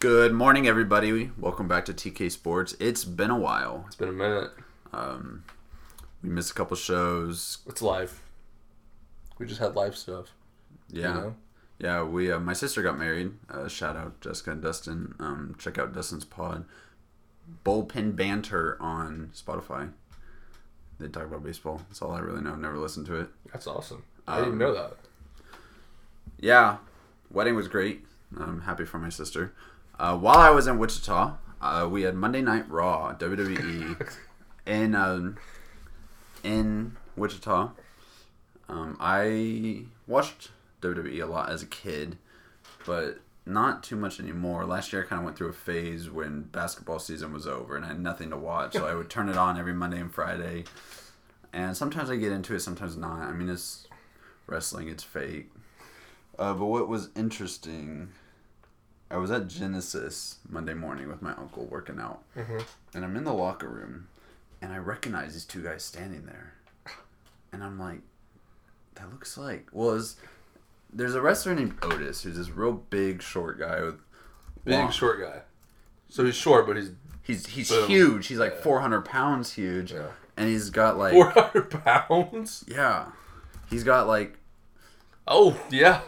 Good morning, everybody. Welcome back to TK Sports. It's been a while. It's been a minute. Um, we missed a couple shows. It's live. We just had live stuff. Yeah, You know? yeah. We uh, my sister got married. Uh, shout out Jessica and Dustin. Um, check out Dustin's pod, Bullpen Banter on Spotify. They talk about baseball. That's all I really know. Never listened to it. That's awesome. I didn't Um, know that. Yeah, wedding was great. I'm happy for my sister. Uh, while I was in Wichita, uh, we had Monday Night Raw WWE in um, in Wichita. Um, I watched WWE a lot as a kid, but not too much anymore. Last year, I kind of went through a phase when basketball season was over and I had nothing to watch, so I would turn it on every Monday and Friday. And sometimes I get into it, sometimes not. I mean, it's wrestling; it's fake. Uh, but what was interesting, I was at Genesis Monday morning with my uncle working out, Mhm. and I'm in the locker room, and I recognize these two guys standing there, and I'm like, that looks like well, it's, there's a wrestler named Otis who's this real big short guy with Big long- short guy. So he's short, but he's He's he's Boom. huge. He's like Yeah. 400 pounds huge, Yeah. and he's got like 400 pounds. yeah, he's got like Oh, yeah.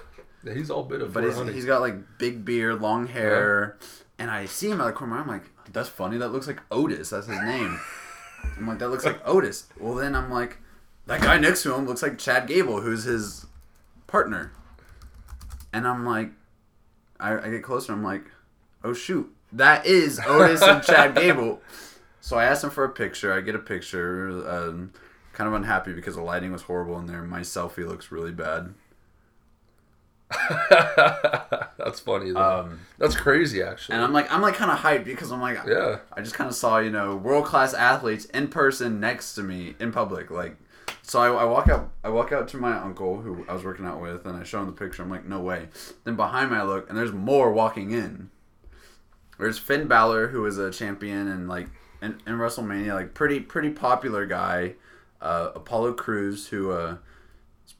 Yeah, He's all bit of But he's, he's got like big beard, long hair, and I see him out of the corner. I'm like, that's funny. That looks like Otis. That's his name. I'm like, that looks like Otis. Well, then I'm like, that guy next to him looks like Chad Gable, who's his partner. And I'm like, I, I get closer. I'm like, oh shoot, that is Otis and Chad Gable. So I asked him for a picture. I get a picture. Um, kind of unhappy because the lighting was horrible in there. My selfie looks really bad. That's funny, though. Um, That's crazy, actually. And I'm like, I'm like kind of hyped because I'm like, yeah. I just kind of saw, you know, world class athletes in person next to me in public. Like, so I, I walk out, I walk out to my uncle who I was working out with, and I show him the picture. I'm like, no way. Then behind me, I look, and there's more walking in. There's Finn Balor, who is a champion and like in, in WrestleMania, like pretty pretty popular guy. Uh, Apollo Crews, who uh,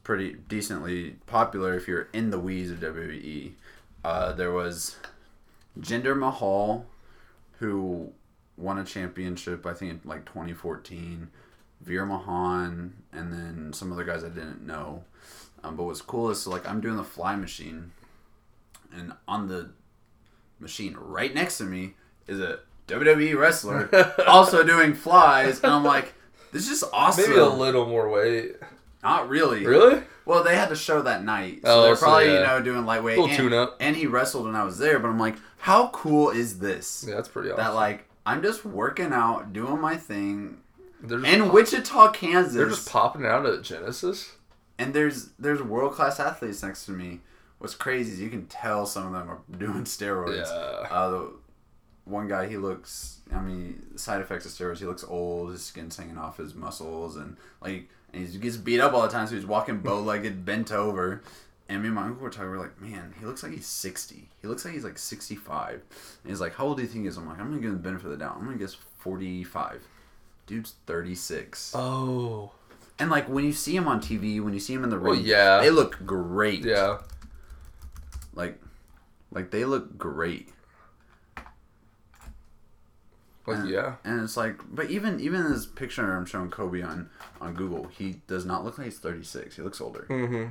pretty decently popular if you're in the weeds of WWE. Uh, there was Jinder Mahal, who won a championship, I think in like 2014. Veer Mahaan, and then some other guys I didn't know. Um, but what's cool is so like I'm doing the fly machine, and on the machine right next to me is a WWE wrestler also doing flies, and I'm like, this is just awesome. Maybe a little more weight. Not really. Really? Well, they had the show that night, so Oh, they're so probably you know doing lightweight. Little and, tune-up. and he wrestled when I was there, but I'm like, how cool is this? Yeah, that's pretty awesome. That like I'm just working out, doing my thing in Wichita, Kansas. they're just popping out at Genesis. and there's there's world class athletes next to me. What's crazy is you can tell some of them are doing steroids. Yeah. Uh, the one guy, he looks. I mean, side effects of steroids. He looks old. His skin's hanging off his muscles, and like, and he gets beat up all the time. So he's walking bow legged, bent over. And me and my uncle were talking. We are like, man, he looks like he's sixty. He looks like he's like sixty five. And he's like, how old do you think he is? I'm like, I'm gonna give him the benefit of the doubt. I'm gonna guess forty five. Dude's thirty six. Oh. And like when you see him on TV, when you see him in the Well, ring, yeah. they look great. Yeah. Like, like they look great. Like, And- yeah. And it's like, but even even this picture I'm showing Kobe on on Google, he does not look like he's 36. He looks older. Mm-hmm.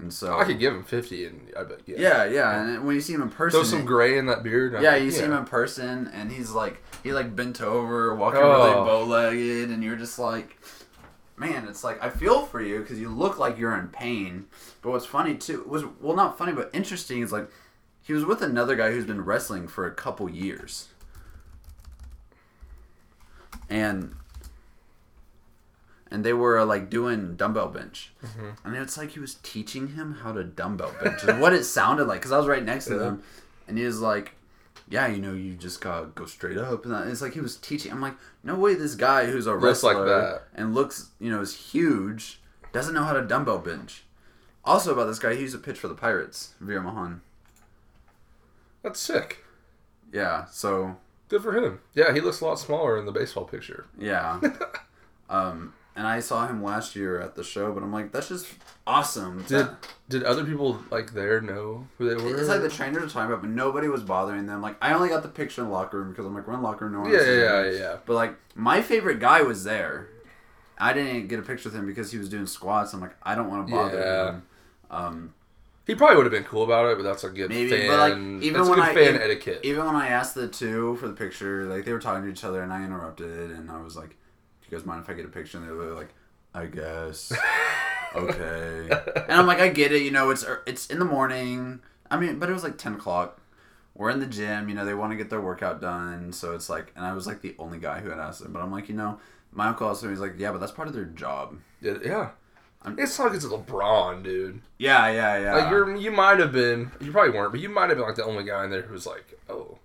And so I could give him 50, and I bet, yeah. yeah, yeah. And when you see him in person, Throw some gray in that beard. I yeah, you see him in person, and he's like he like bent over, walking Oh. really bow legged, and you're just like, man, it's like I feel for you because you look like you're in pain. But what's funny too was well, not funny, but interesting is like he was with another guy who's been wrestling for a couple years, and and they were like doing dumbbell bench, mm-hmm. and it's like he was teaching him how to dumbbell bench, is what it sounded like because I was right next to them, and he was like, "Yeah, you know, you just gotta go straight up," and it's like he was teaching. I'm like, no way, this guy who's a Looks like wrestler that. and looks, you know, is huge, doesn't know how to dumbbell bench. Also about this guy, he's a pitch for the Pirates, Veer Mahaan. That's sick. Yeah, so Good for him. Yeah, he looks a lot smaller in the baseball picture. yeah. um, and I saw him last year at the show, but I'm like, that's just awesome. Did That- did other people like there know who they were? it's like the trainers are talking about, but nobody was bothering them. Like I only got the picture in the locker room because I'm like, we're in the locker room, no one yeah, yeah, yeah, yeah. But like my favorite guy was there. I didn't get a picture with him because he was doing squats. I'm like, I don't want to bother Yeah. him. Um, He probably would have been cool about it, but that's a good Maybe, fan. but, like, even that's when good I- fan even- etiquette. even when I asked the two for the picture, like they were talking to each other, and I interrupted, and I was like, "Do you guys mind if I get a picture?" And they were like, "I guess." okay. And I'm like, I get it. You know, it's er, it's in the morning. I mean, but it was like ten o'clock. We're in the gym. You know, they want to get their workout done. So it's like, and I was like the only guy who had asked them. But I'm like, you know, my uncle also he's like, yeah, but that's part of their job. yeah, yeah. I'm- it's not like it's a LeBron, dude. Yeah, yeah, yeah. Like you're, you might have been, you probably weren't, but you might have been like the only guy in there who was like, oh,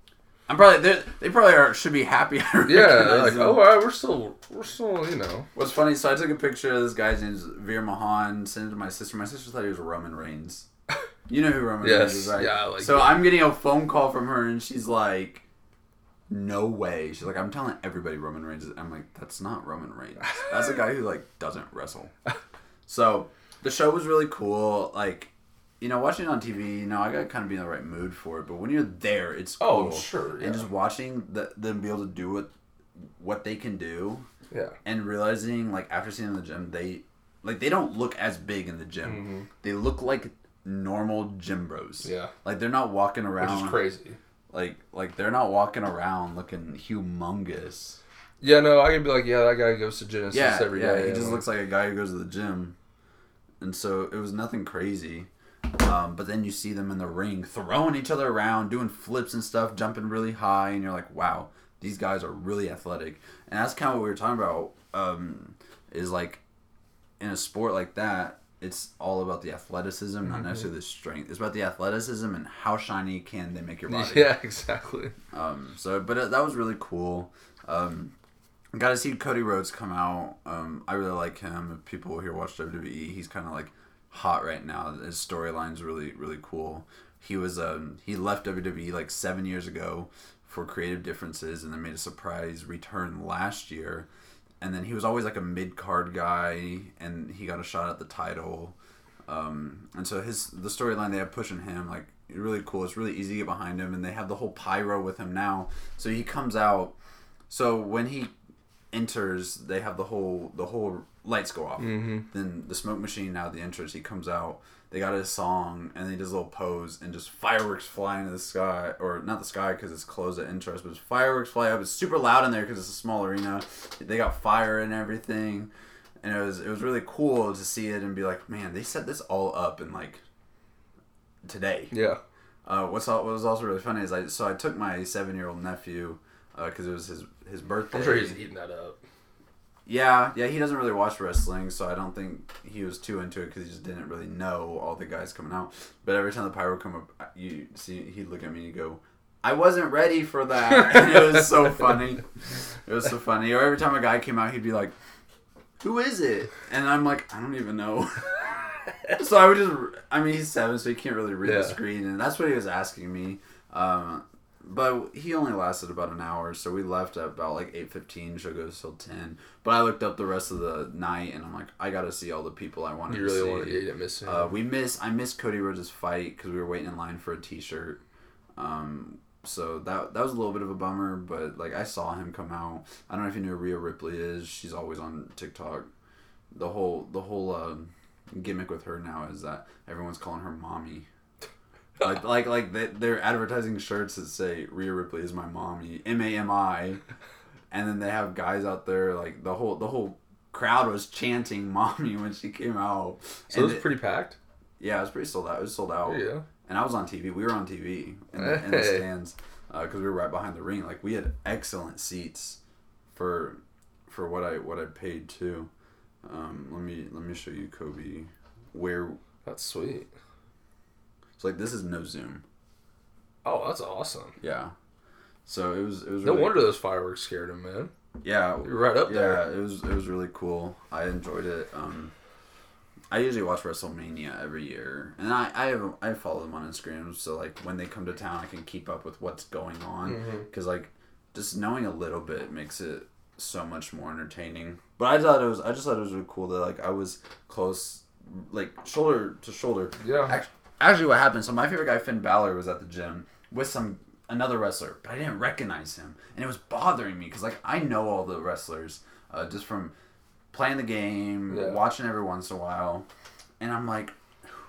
I'm probably they they probably are should be happy. I yeah, like, them. oh, all right, we're still, we're still, you know, What's funny? So I took a picture of this guy's name's Veer Mahaan. Sent it to my sister. My sister thought he was Roman Reigns. You know who Roman Yes, Reigns is, right? yeah, like- so I'm getting a phone call from her, and she's like, "No way." She's like, "I'm telling everybody Roman Reigns." I'm like, "That's not Roman Reigns. That's a guy who like doesn't wrestle." So the show was really cool. Like, you know, watching it on TV, you know, I gotta kind of be in the right mood for it. But when you're there, it's Oh, cool. sure, yeah. And just watching the, them be able to do what what they can do yeah, and realizing like after seeing them in the gym they like they don't look as big in the gym they look like normal gym bros Mm-hmm. yeah, like they're not walking which around is crazy. like like they're not walking around looking humongous Yeah, no, I can be like, yeah, that guy goes to Genesis yeah every day. yeah he just looks like a guy who goes to the gym and so it was nothing crazy um, but then you see them in the ring throwing each other around doing flips and stuff jumping really high and you're like wow these guys are really athletic and that's kind of what we were talking about um, is like in a sport like that it's all about the athleticism Mm-hmm. not necessarily the strength it's about the athleticism and how shiny can they make your body Yeah, exactly. um, so, but uh, that was really cool. Um, got to see Cody Rhodes come out. Um, I really like him. If people here watch WWE, he's kind of like hot right now. His storyline's really, really cool. He was um, he left WWE like seven years ago for creative differences, and then made a surprise return last year. And then he was always like a mid card guy, and he got a shot at the title. Um, and so his the storyline they have pushing him like really cool. It's really easy to get behind him, and they have the whole pyro with him now. So he comes out. So when he enters, they have the whole the whole lights go off. Mm-hmm. Then the smoke machine now the entrance. He comes out. They got his song, and he does a little pose, and just fireworks fly into the sky, or not the sky because it's closed at entrance, but fireworks fly up. It's super loud in there because it's a small arena. They got fire and everything and it was it was really cool to see it and be like, man, they set this all up in like today. Yeah. Uh, what's all, what was also really funny is I so I took my seven year old nephew because it was his his birthday. I'm sure he's eating that up. Yeah, yeah, he doesn't really watch wrestling, so I don't think he was too into it because he just didn't really know all the guys coming out. But every time the pyro come up, you see he'd look at me and go, "I wasn't ready for that." and it was so funny. It was so funny. Or every time a guy came out, he'd be like, "Who is it?" And I'm like, "I don't even know." so I would just, I mean, he's seven, so he can't really read Yeah. the screen, and that's what he was asking me. Um, but he only lasted about an hour, so we left at about like eight fifteen. Show goes till ten. But I looked up the rest of the night, and I'm like, I got to see all the people I wanted You to really see. wanted to miss him. Uh, we miss I missed Cody Rhodes' fight because we were waiting in line for a T-shirt. Um, so that that was a little bit of a bummer, but like I saw him come out. I don't know if you knew who Rhea Ripley is. She's always on TikTok. The whole the whole uh, gimmick with her now is that everyone's calling her mommy. Like like like they, they're advertising shirts that say Rhea Ripley is my mommy, M A M I, and then they have guys out there like the whole the whole crowd was chanting mommy when she came out. so it was it- pretty packed. yeah, it was pretty sold out. It was sold out. Yeah. And I was on TV. We were on TV in the, in the stands because we were right behind the ring. Like we had excellent seats for for what I what I paid too. Um, let me let me show you Kobe where That's sweet. Like this is no Zoom. Oh, that's awesome. Yeah. So it was it was No wonder those fireworks scared him, man. yeah You're right up there. yeah it was it was really cool. I enjoyed it. Um, I usually watch WrestleMania every year, and I I have I follow them on Instagram, so like when they come to town, I can keep up with what's going on because like just knowing a little bit makes it so much more entertaining. But I thought it was I just thought it was really cool that like I was close, like shoulder to shoulder. Yeah. Actually, actually what happened? So my favorite guy Finn Balor was at the gym with some another wrestler, but I didn't recognize him, and it was bothering me because like I know all the wrestlers uh, just from playing the game, Yeah. watching every once in a while, and I'm like,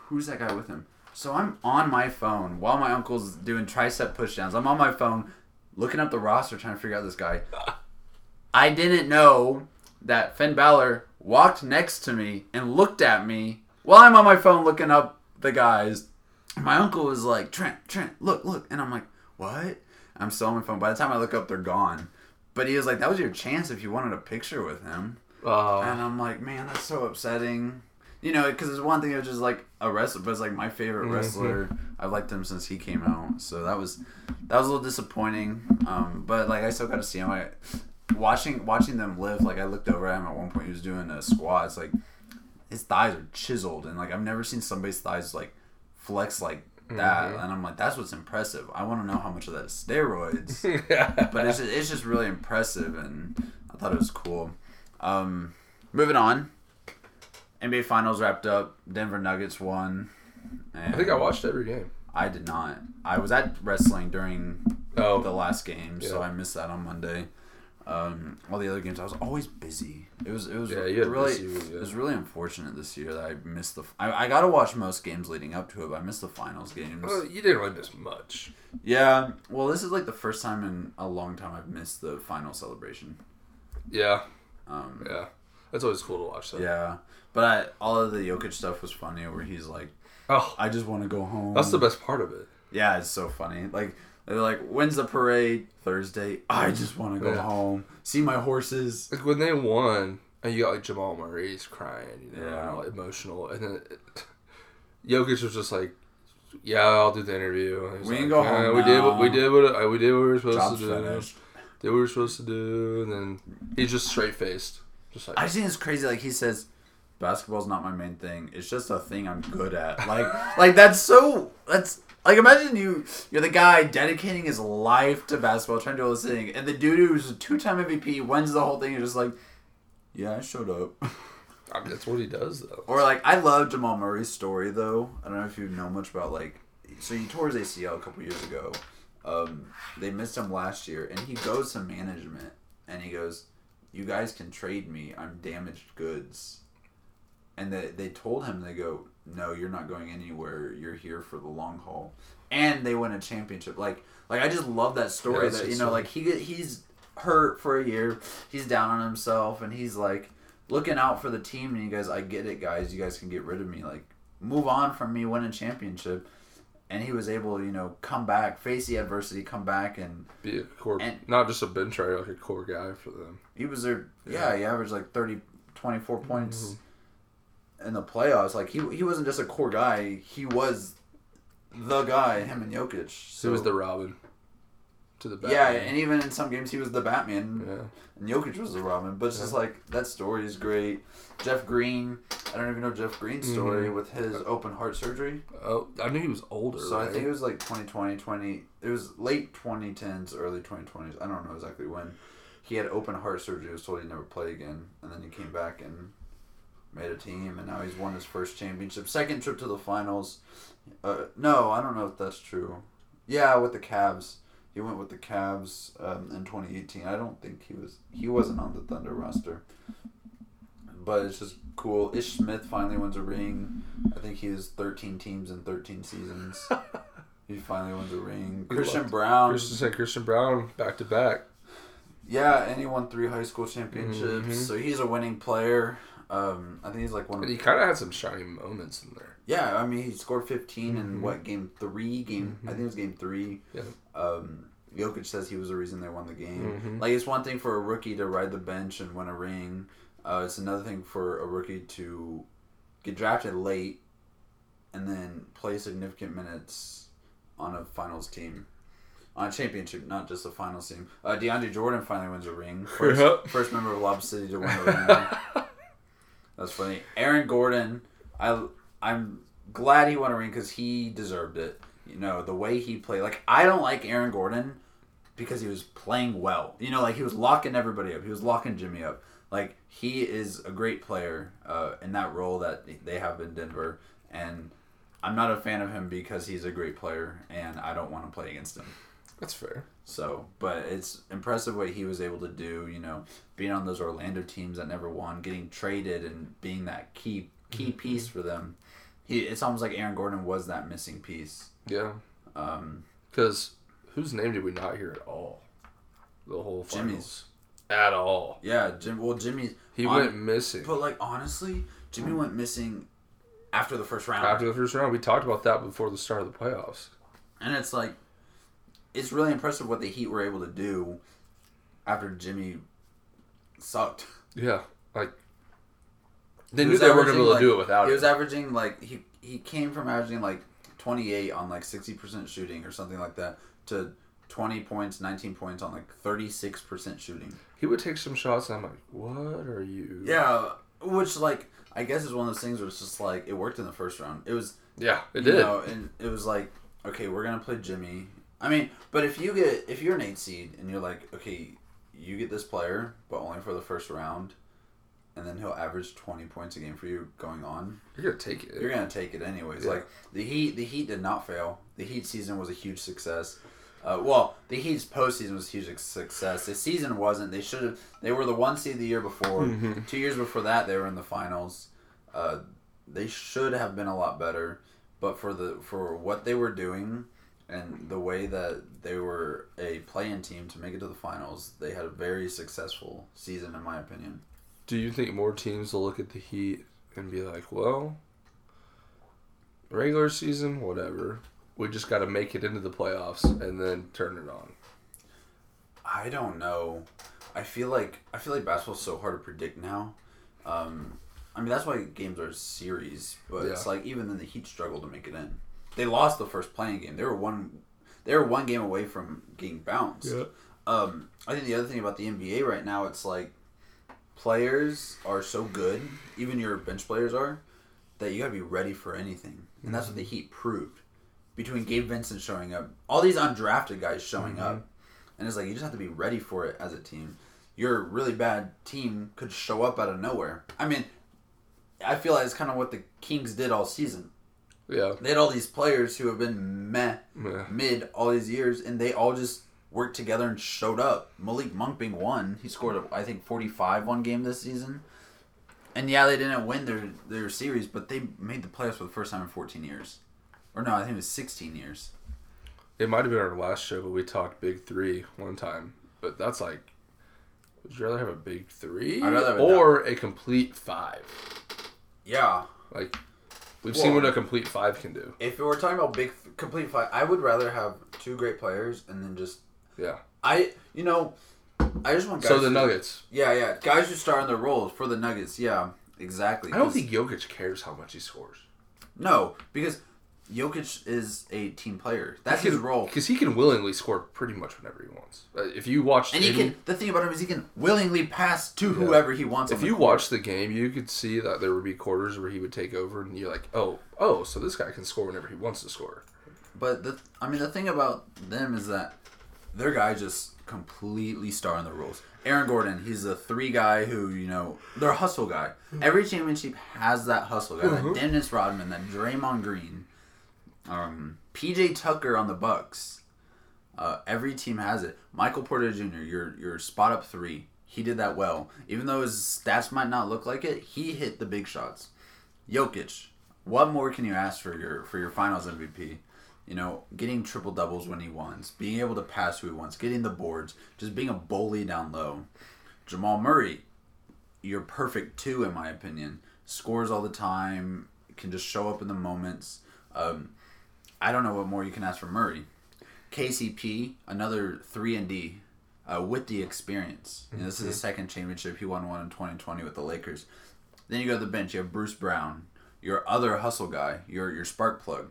who's that guy with him? So I'm on my phone while my uncle's doing tricep pushdowns. I'm on my phone looking up the roster trying to figure out this guy. I didn't know that Finn Balor walked next to me and looked at me while I'm on my phone looking up the guys. My uncle was like, Trent, Trent, look, look. And I'm like, what? I'm still on my phone. By the time I look up, they're gone. But he was like, that was your chance if you wanted a picture with him. Oh. And I'm like, man, that's so upsetting. You know, because it's one thing was just like a wrestler, but it's like my favorite Mm-hmm. wrestler. I've liked him since he came out, so that was that was a little disappointing. Um, but like I still got to see him. I watching watching them live, Like I looked over at him at one point. He was doing a squat. It's like his thighs are chiseled, and like I've never seen somebody's thighs like flex like that. Mhm. And I'm like, that's what's impressive. I want to know how much of that is steroids but it's just, it's just really impressive, and I thought it was cool. Um, moving on, NBA Finals wrapped up. Denver Nuggets won. And I think I watched every game. I did not. I was at wrestling during Oh. the last game, so I missed that on Monday. Um, all the other games, I was always busy. It was it was Yeah, really yeah. it was really unfortunate this year that I missed the. I, I got to watch most games leading up to it, but I missed the finals games. Well, you didn't really miss much. Yeah, well, this is like the first time in a long time I've missed the final celebration. Yeah. Um, Yeah. That's always cool to watch, though. yeah, but I, all of the Jokic stuff was funny, where he's like, Oh, "I just want to go home." that's the best part of it. Yeah, it's so funny. Like they're like, "When's the parade?" Thursday. I just want to go Yeah. home, see my horses. Like when they won, and you got like Jamal Murray's crying, you know, Yeah. all emotional, and then Jokic was just like, "Yeah, I'll do the interview." We like, can go "Yeah, home We did what we did what uh, we did what we were supposed Job's to do. finished. Did what we were supposed to do, and then he's just straight faced, just like I just think it's crazy. Like he says, basketball's not my main thing. It's just a thing I'm good at. Like, like that's so. That's like imagine you you're the guy dedicating his life to basketball, trying to do all this thing, and the dude who's a two time MVP wins the whole thing. You're just like, yeah, I showed up. I mean, that's what he does though. Or like I love Jamal Murray's story though. I don't know if you know much about like so he tore his ACL a couple years ago. Um, they missed him last year, and he goes to management and he goes, "You guys can trade me. I'm damaged goods." And they they told him they go, "No, you're not going anywhere. You're here for the long haul." And they win a championship. Like like I just love that story. Yeah, that you know like he he's hurt for a year. He's down on himself, and he's like looking out for the team. And you guys, I get it, guys. You guys can get rid of me. Like move on from me, win a championship. And he was able, to, you know, come back, face the adversity, come back, and Be a core, And- not just a bench rider, like a core guy for them. he was there. Yeah, he averaged like 30, 24 points Mm-hmm. In the playoffs. Like he he wasn't just a core guy; he was the guy. Him and Jokic. So he was the Robin to the yeah, and even in some games he was the Batman. yeah. And Jokic was the Robin, but it's just like that story is great. Jeff Green, I don't even know Jeff Green's mm-hmm. story with his open heart surgery. Oh, I knew he was older. So I think it was like 2020, 20. It was late 2010s, early 2020s. I don't know exactly when. He had open heart surgery. Was told he'd never play again, and then he came back and made a team, and now he's won his first championship, second trip to the finals. Uh, no, I don't know if that's true. Yeah, with the Cavs, he went with the Cavs um, in 2018. I don't think he was. He wasn't on the Thunder roster. But it's just cool. Ish Smith finally wins a ring. I think he has 13 teams in 13 seasons. he finally wins a ring. He Christian Braun. Christian said Christian Braun back to back. Yeah, and he won three high school championships. Mhm. So he's a winning player. Um, I think he's like one of he kind of had some shining moments in there. Yeah, I mean he scored 15 in Mhm. what game three? Game I Mhm. think it was game three. Yeah. Um, Jokic says he was the reason they won the game. Mhm. Like it's one thing for a rookie to ride the bench and win a ring. Uh, it's another thing for a rookie to get drafted late and then play significant minutes on a finals team. On a championship, not just a finals team. Uh, DeAndre Jordan finally wins a ring. First, first member of Lob City to win a ring. That's funny. Aaron Gordon, I I'm glad he won a ring because he deserved it. You know the way he played. Like I don't like Aaron Gordon, because he was playing well. You know, like he was locking everybody up. He was locking Jimmy up. Like he is a great player uh, in that role that they have in Denver, and I'm not a fan of him because he's a great player, and I don't want to play against him. That's fair. So, but it's impressive what he was able to do. You know, being on those Orlando teams that never won, getting traded, and being that key key piece for them. He, it's almost like Aaron Gordon was that missing piece. Yeah. Um, Because whose name did we not hear at all? The whole finals. Jimmy's. At all. yeah, Jim. Well, Jimmy. He on- went missing. But like honestly, Jimmy went missing after the first round, After the first round, we talked about that before the start of the playoffs. and it's like, it's really impressive what the Heat were able to do after Jimmy sucked. Yeah. Like, they He knew they weren't going to be able to do it without it. He was averaging like he he came from averaging like 28 on like 60% shooting or something like that to 20 points, 19 points on like 36% shooting. He would take some shots, and I'm like, what are you? Yeah, which like I guess is one of those things where it's just like it worked in the first round. It was Yeah, it you did. know, and it was like okay, we're gonna play Jimmy. I mean, but if you get if you're an eight seed and you're like okay, you get this player, but only for the first round. And then he'll average twenty points a game for you going on. You're to take it. You're gonna take it anyways. Yeah. Like the Heat, the Heat did not fail. The Heat season was a huge success. Uh, well, the Heat's postseason was a huge success. The season wasn't. They should have. They were the one seed the year before. Mhm. Two years before that, they were in the finals. Uh, they should have been a lot better, but for the for what they were doing and the way that they were a play-in team to make it to the finals, they had a very successful season, in my opinion. Do you think more teams will look at the Heat and be like, well, regular season, whatever. We just got to make it into the playoffs and then turn it on. I don't know. I feel like I feel like basketball's so hard to predict now. Um, I mean that's why games are series, but it's like even then the Heat struggled to make it in. They lost the first play-in game. They were one they were one game away from getting bounced. Um, I think the other thing about the NBA right now, it's like players are so good, even your bench players are, that you got to be ready for anything, and that's what the Heat proved. Between Gabe Vincent showing up, all these undrafted guys showing up, and it's like you just have to be ready for it as a team. Your really bad team could show up out of nowhere. I mean, I feel like it's kind of what the Kings did all season. Yeah. They had all these players who have been meh Yeah. mid all these years, and they all just worked together and showed up. Malik Monk being one, he scored I think forty five one game this season, and yeah, they didn't win their their series, but they made the playoffs for the first time in fourteen years, or no, I think it was sixteen years. It might have been our last show, but we talked big three one time. But that's like, would you rather have a big three I'd rather or a complete five? Yeah, Like, we've seen what a complete five can do. if we're talking about big complete five, I would rather have two great players and then just Yeah. I you know, I just want guys. So the who- Nuggets. Yeah, yeah, guys who star in their roles for the Nuggets. Yeah, exactly. I don't think Jokic cares how much he scores. no because Jokic is a team player. That's his role. Because he can willingly score pretty much whenever he wants. Uh, if you watch And he any- can. The thing about him is he can willingly pass to whoever he wants. if on the you court. watch the game, you could see that there would be quarters where he would take over, and you're like, oh, oh, so this guy can score whenever he wants to score. but the I mean the thing about them is that their guy just completely star in the rules. Aaron Gordon, he's a three guy who you know they're a hustle guy. Every championship has that hustle guy. That Dennis Rodman, that Draymond Green, um, PJ Tucker on the Bucks. Uh, every team has it. Michael Porter Jr. Your your spot up three. He did that well. Even though his stats might not look like it, he hit the big shots. Jokic, what more can you ask for your for your Finals MVP? You know, getting triple doubles when he wants, being able to pass who he wants, getting the boards, just being a bully down low. Jamal Murray, you're perfect too, in my opinion. Scores all the time, can just show up in the moments. Um, I don't know what more you can ask for Murray. KCP, another three and D, uh, with the experience. This is the second championship. He won one in 2020 with the Lakers. Then you go to the bench. You have Bruce Brown, your other hustle guy, your your spark plug,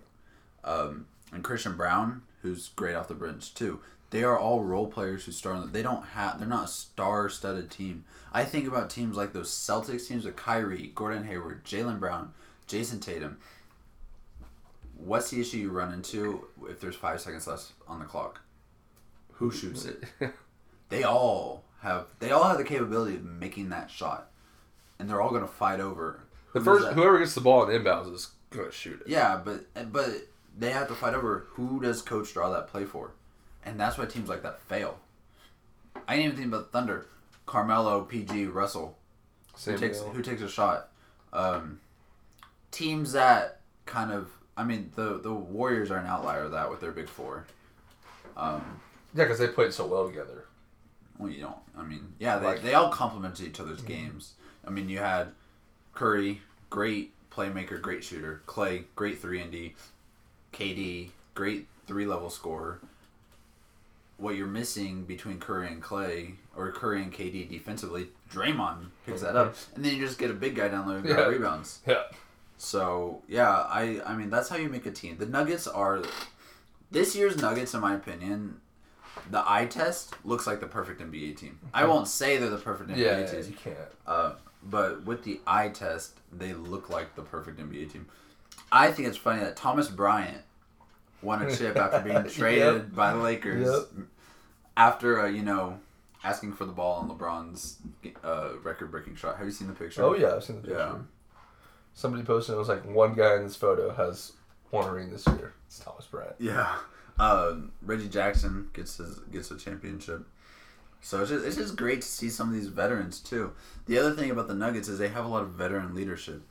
um, and Christian Braun, who's great off the bench too. They are all role players who start. on the- They don't have. They're not a star-studded team. I think about teams like those Celtics teams with Kyrie, Gordon Hayward, Jaylen Brown, Jayson Tatum. What's the issue you run into if there's five seconds left on the clock? who shoots it. They all have they all have the capability of making that shot, and they're all going to fight over the first whoever gets the ball in inbounds is gonna shoot it. Yeah, but but they have to fight over who does coach draw that play for, and that's why teams like that fail. I didn't even think about Thunder, Carmelo, PG, Russell. Same who takes who takes a shot. Um, teams that kind of, I mean, the the Warriors are an outlier of that with their big four. Um, Yeah, because they played so well together. well, you don't. I mean, yeah, they, Like- they all complement each other's games. I mean, you had Curry, great playmaker, great shooter. Clay, great three and D. KD, great three level scorer. What you're missing between Curry and Clay, or Curry and KD defensively, Draymond picks that up, and then you just get a big guy down there who Yeah. rebounds. Yeah. So yeah, I I mean that's how you make a team. The Nuggets are this year's Nuggets, in my opinion. The eye test looks like the perfect NBA team. I won't say they're the perfect NBA Yeah, team, you can't. uh, but with the eye test, they look like the perfect NBA team. I think it's funny that Thomas Bryant won a chip after being traded Yep. by the Lakers after uh, you know asking for the ball on LeBron's uh, record-breaking shot. Have you seen the picture? Oh yeah, I've seen the picture. Yeah. Somebody posted it was like one guy in this photo has one ring this year. It's Thomas Bryant. Yeah. Um, Reggie Jackson gets his gets a championship. So it's just, it's just great to see some of these veterans too. The other thing about the Nuggets is they have a lot of veteran leadership.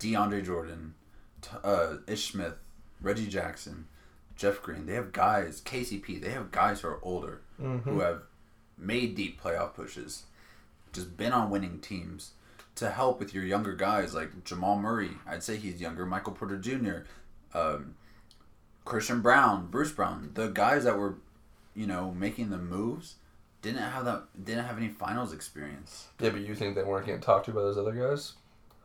DeAndre Jordan, uh, Ish Smith, Reggie Jackson, Jeff Green. They have guys. KCP. They have guys who are older who have made deep playoff pushes, just been on winning teams to help with your younger guys like Jamal Murray. I'd say he's younger. Michael Porter Jr. Um, Christian Braun, Bruce Brown, the guys that were, you know, making the moves, didn't have that, didn't have any finals experience. Yeah, but you think they weren't getting talked to by those other guys?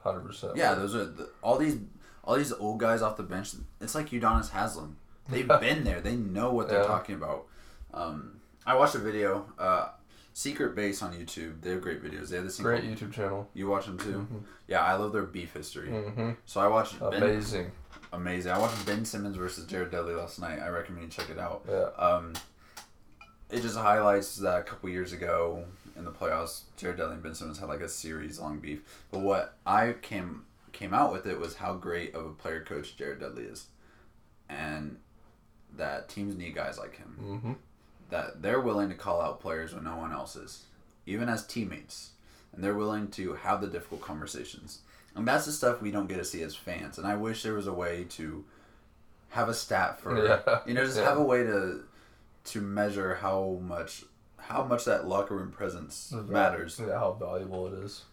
Hundred percent. Yeah, those are the, all these, all these old guys off the bench. It's like Udonis Haslem. They've been there. They know what they're Yeah. talking about. Um, I watched a video, uh, Secret Base on YouTube. They have great videos. They have this Great called- YouTube channel. You watch them too? Yeah, I love their beef history. Mm-hmm. So I watched Ben, Amazing. amazing. I watched Ben Simmons versus Jared Dudley last night. I recommend you check it out. Yeah. Um, it just highlights that a couple years ago in the playoffs, Jared Dudley and Ben Simmons had like a series long beef. But what I came came out with it was how great of a player coach Jared Dudley is, and that teams need guys like him. Mm-hmm. That they're willing to call out players when no one else is, even as teammates, and they're willing to have the difficult conversations. And that's the stuff we don't get to see as fans. And I wish there was a way to have a stat for Yeah. you know just Yeah. have a way to to measure how much how much that locker room presence matters. Yeah, how valuable it is.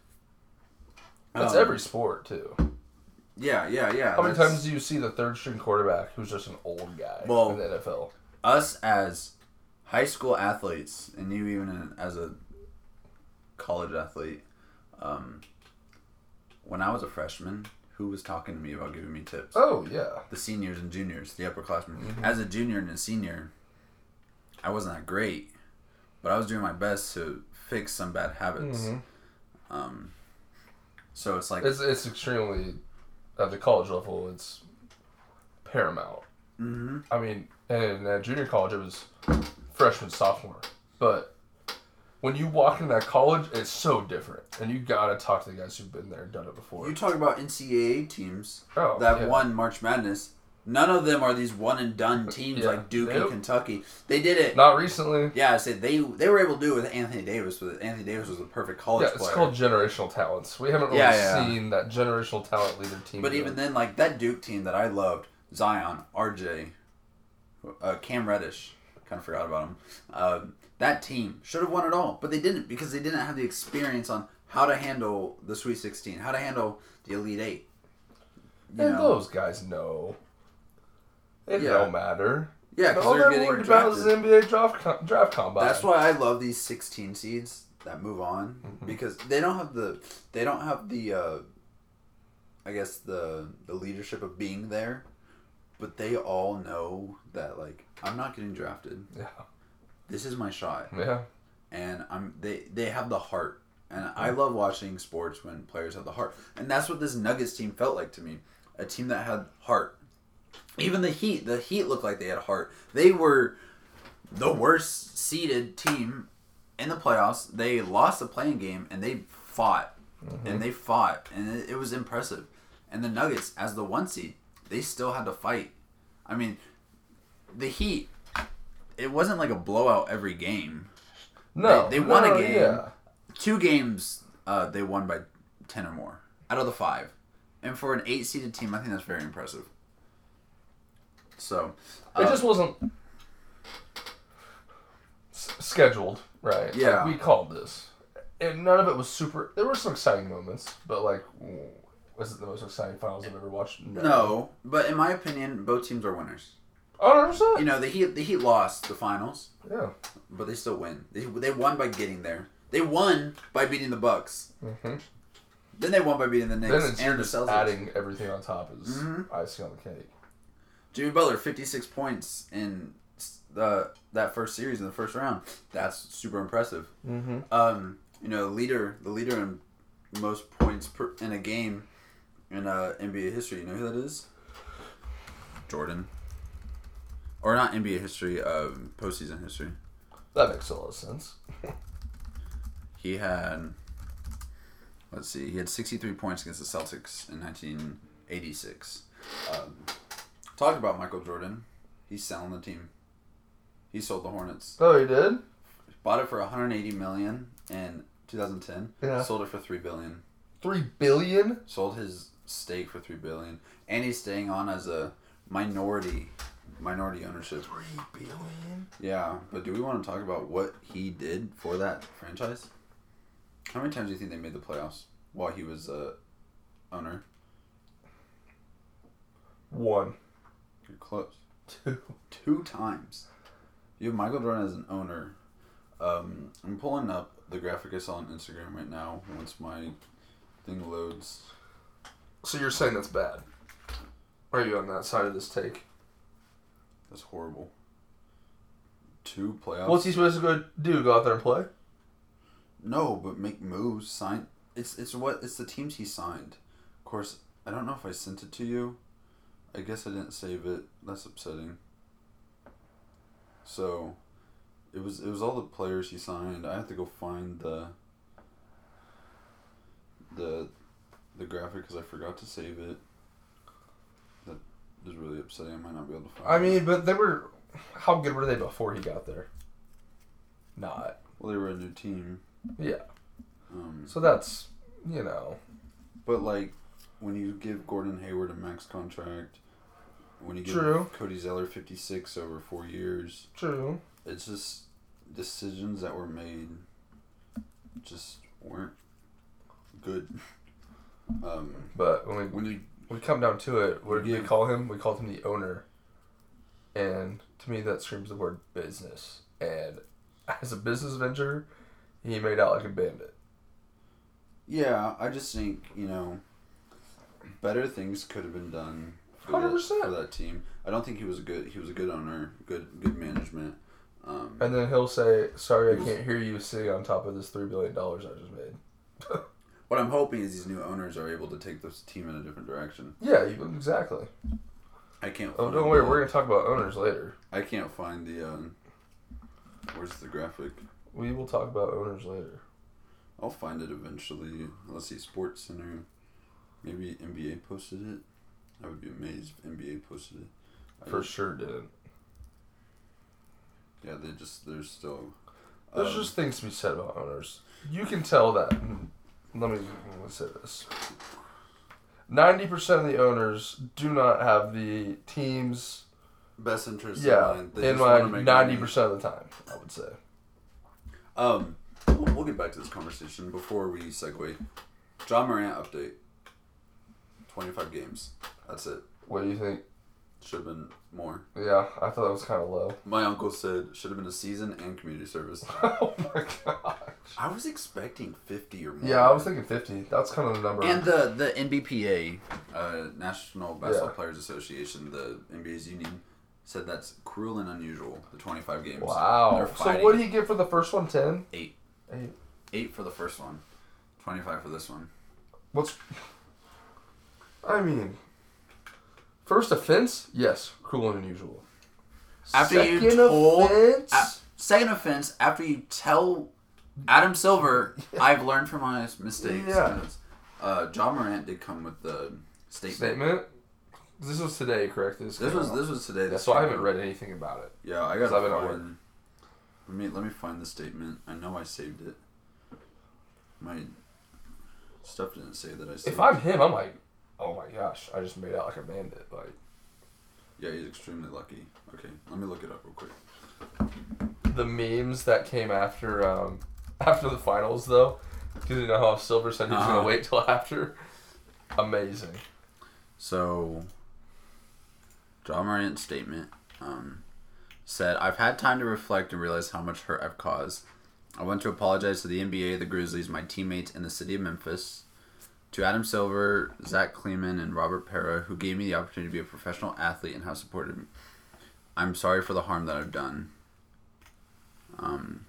That's Um, every sport too. Yeah, yeah, yeah. How many times do you see the third string quarterback who's just an old guy Well- in the NFL? us as high school athletes, and you even as a college athlete, um, when I was a freshman, who was talking to me about giving me tips? Oh yeah. The seniors and juniors, the upperclassmen. Mm-hmm. As a junior and a senior, I wasn't that great, but I was doing my best to fix some bad habits. Mhm. Um, so it's like, It's it's extremely at the college level. It's paramount. Mhm. I mean, and at junior college, it was freshman, sophomore. But when you walk into that college, it's so different, and you gotta talk to the guys who've been there and done it before. you talk about NCAA teams oh, that yeah. won March Madness. None of them are these one and done teams Yeah. like Duke and Kentucky. They did it. Not recently. Yeah, I said they they were able to do it with Anthony Davis. But Anthony Davis was the perfect college Yeah, it's player. called generational talents. We haven't really Yeah, seen that generational talent leader team. but do even then, like that Duke team that I loved, Zion, RJ, uh, Cam Reddish, kind of forgot about him. Um, that team should have won it all, but they didn't because they didn't have the experience on how to handle the Sweet Sixteen, how to handle the Elite Eight. You and know? those guys know. It Yeah. don't matter. yeah, because All they're getting worried about is drafted. NBA draft com- draft combine. That's why I love these 16 seeds that move on Mm-hmm. because they don't have the they don't have the uh, I guess the the leadership of being there, but they all know that like I'm not getting drafted. Yeah. This is my shot, Yeah. and I'm they they have the heart, and Mm-hmm. I love watching sports when players have the heart, and that's what this Nuggets team felt like to me, a team that had heart. Even the Heat, the Heat looked like they had heart. They were the worst seeded team in the playoffs. They lost the play-in game and they fought and they fought and it, it was impressive. And the Nuggets, as the one seed, they still had to fight. I mean, the Heat. It wasn't like a blowout every game. No, They- they won a game. Yeah. Two games, uh, they won by ten or more out of the five. And for an eight seeded team, I think that's very impressive. So, It uh, just wasn't s- scheduled, right? Yeah. Like, we called this. And none of it was super. There were some exciting moments, but like, was it the most exciting finals I've ever watched? No, but in my opinion, both teams are winners. 100%. You know, the Heat the Heat lost the finals, yeah. but they still win. They, they won by getting there. They won by beating the Bucks. Mm-hmm. Then they won by beating the Then Knicks it's and the just Celtics. adding everything on top is Mhm. icing on the cake. Jimmy Butler, fifty six points in the that first series in the first round. That's super impressive. Mm-hmm. Um, you know, leader the leader in most points per, in a game in uh, NBA history. You know who that is? Jordan. Or not NBA history, um, postseason history. That makes a lot of sense. He had, let's see, he had 63 points against the Celtics in 1986. Um, talk about Michael Jordan. He's selling the team. He sold the Hornets. Oh, he did? Bought it for 180 million in 2010. Yeah. Sold it for 3 billion. Three billion? Sold his stake for 3 billion. And he's staying on as a minority minority ownership. Three billion? Yeah, but do we want to talk about what he did for that franchise? How many times do you think they made the playoffs while he was uh, owner? One. You're close. Two. Two times. You have Michael Jordan as an owner. Um, I'm pulling up the graphic I saw on Instagram right now once my thing loads. So you're saying that's bad? Are you on that side of this take? That's horrible. Two playoffs. What's he supposed to go do? Go out there and play? No, but make moves. Sign. It's it's what it's the teams he signed. Of course, I don't know if I sent it to you. I guess I didn't save it. That's upsetting. So, it was it was all the players he signed. I have to go find the the the graphic because I forgot to save it. That is really upsetting. I might not be able to find. I it. mean, but they were. How good were they before he got there? Not. well, they were a new team. Yeah. Um, So that's you know. But like when you give Gordon Hayward a max contract, when you give True. Cody Zeller fifty six over four years, True. it's just decisions that were made just weren't good. Um, But when we when you we come down to it, what did we call him? We called him the owner. And to me, that screams the word business. And as a business venture, he made out like a bandit. yeah, I just think you know better things could have been done for, that, 100%. for that team. I don't think he was a good he was a good owner, good good management. Um, And then he'll say, "Sorry, I can't hear you sitting on top of this three billion dollars I just made." what I'm hoping is these new owners are able to take this team in a different direction. Yeah, you, exactly. I can't. Oh, don't worry, the- we're gonna talk about owners later. I can't find the. Um, where's the graphic? We will talk about owners later. I'll find it eventually. Let's see, Sports Center. Maybe NBA posted it. I would be amazed if NBA posted it. I For sure, didn't. Yeah, they just they're still. There's um, just things to be said about owners. You can tell that. Let me, let me say this. Ninety percent of the owners do not have the teams. best interest. Yeah, in mind. They in mind, make ninety money. percent of the time, I would say. Um, we'll, we'll get back to this conversation before we segue. Ja Morant update. Twenty five games. That's it. What do you think? Should have been more. Yeah, I thought that was kind of low. My uncle said should have been a season and community service. oh my gosh. I was expecting fifty or more. Yeah, I was thinking fifty. That's kind of the number. And the the NBPA, uh, National Basketball Yeah. Players Association, the NBA's union, said that's cruel and unusual. The twenty five games. wow. So what did he get for the first one? Ten. Eight. Eight. Eight for the first one. Twenty five for this one. What's? I mean, first offense, yes, cruel and unusual. after you Second told offense? a- second offense after you tell Adam Silver, I've learned from my mistakes. Yeah. Uh, Ja Morant did come with the statement. Statement. This was today, correct? This came was out. this was today. Yeah, This so I haven't read anything about it. Yeah, I got. I've been at work. Let me let me find the statement. I know I saved it. My stuff didn't say that I saved. If I'm him, I'm like, oh my gosh, I just made out like a bandit. Like Yeah, he's extremely lucky. Okay, let me look it up real quick. the memes that came after um, after the finals, though, because you know how Silver said he was Uh-huh. gonna wait till after. Amazing. So, Ja Morant's statement um, said, I've had time to reflect and realize how much hurt I've caused. I want to apologize to the NBA, the Grizzlies, my teammates, and the city of Memphis. To Adam Silver, Zach Kleiman, and Robert Pera, who gave me the opportunity to be a professional athlete and have supported me. I'm sorry for the harm that I've done. Um,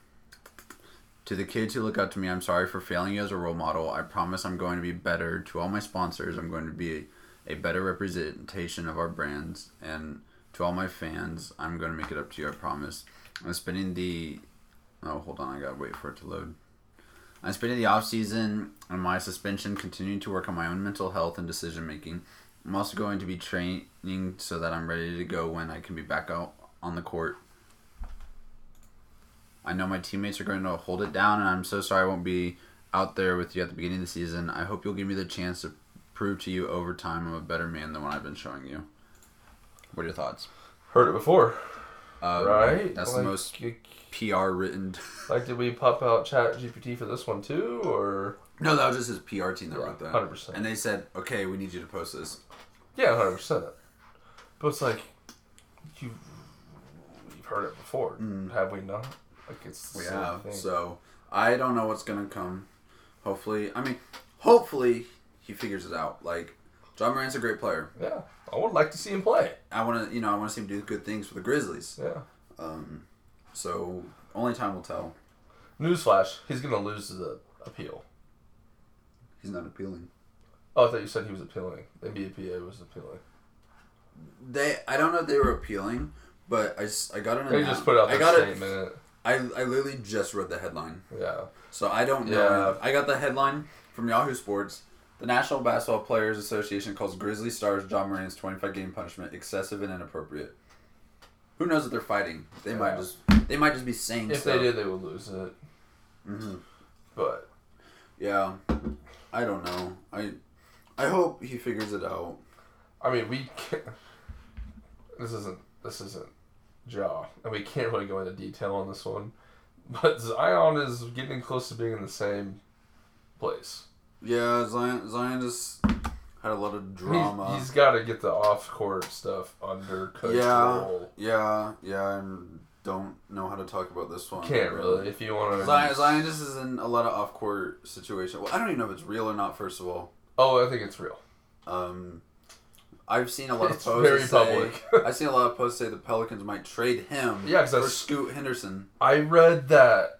to the kids who look up to me, I'm sorry for failing you as a role model. I promise I'm going to be better. To all my sponsors, I'm going to be a, a better representation of our brands. And to all my fans, I'm going to make it up to you, I promise. I'm spending the. Oh, hold on, I gotta wait for it to load. I'm spending the off season and my suspension continuing to work on my own mental health and decision making. I'm also going to be training so that I'm ready to go when I can be back out on the court. I know my teammates are going to hold it down, and I'm so sorry I won't be out there with you at the beginning of the season. I hope you'll give me the chance to prove to you over time I'm a better man than what I've been showing you. What are your thoughts? Heard it before, Uh, right? That's Like, the most PR written. Like, did we pop out Chat GPT for this one too, or no, that was just his PR team that Yeah, wrote that. 100%. And they said, okay, we need you to post this. yeah, hundred percent. But it's like you you've heard it before, have we not? Like it's We have. thing. So I don't know what's gonna come. Hopefully, I mean, hopefully he figures it out. Like Ja Morant's a great player. yeah, I would like to see him play. I want to, you know, I want to see him do good things for the Grizzlies. Yeah. Um, so only time will tell. Newsflash: He's gonna lose the appeal. He's not appealing. Oh, I thought you said he was appealing. The NBAPA was appealing. They, I don't know if they were appealing, but I, I got an. They just put out I their got statement. I, I literally just read the headline, Yeah. so I don't know. Yeah. I got the headline from Yahoo Sports. The National Basketball Players Association calls Grizzly stars Ja Morant's 25 game punishment excessive and inappropriate. Who knows what they're fighting? They might just they might just be saying If stuff. they did, they would lose it. hmm But Yeah, I don't know. I I hope he figures it out. I mean, we can't. This isn't. This isn't Jaw, and we can't really go into detail on this one. But Zion is getting close to being in the same place. Yeah, Zion Zion just had a lot of drama. He's, he's got to get the off-court stuff under control. Yeah, yeah, yeah. I don't know how to talk about this one. Can't really. If you want to. Zion, Zion just is in a lot of off court situation. Well, I don't even know if it's real or not. First of all, Oh, I think it's real. um, I've seen a lot of It's posts. very say- public. I've seen a lot of posts say the Pelicans might trade him. Yeah, for Scoot Henderson. I read that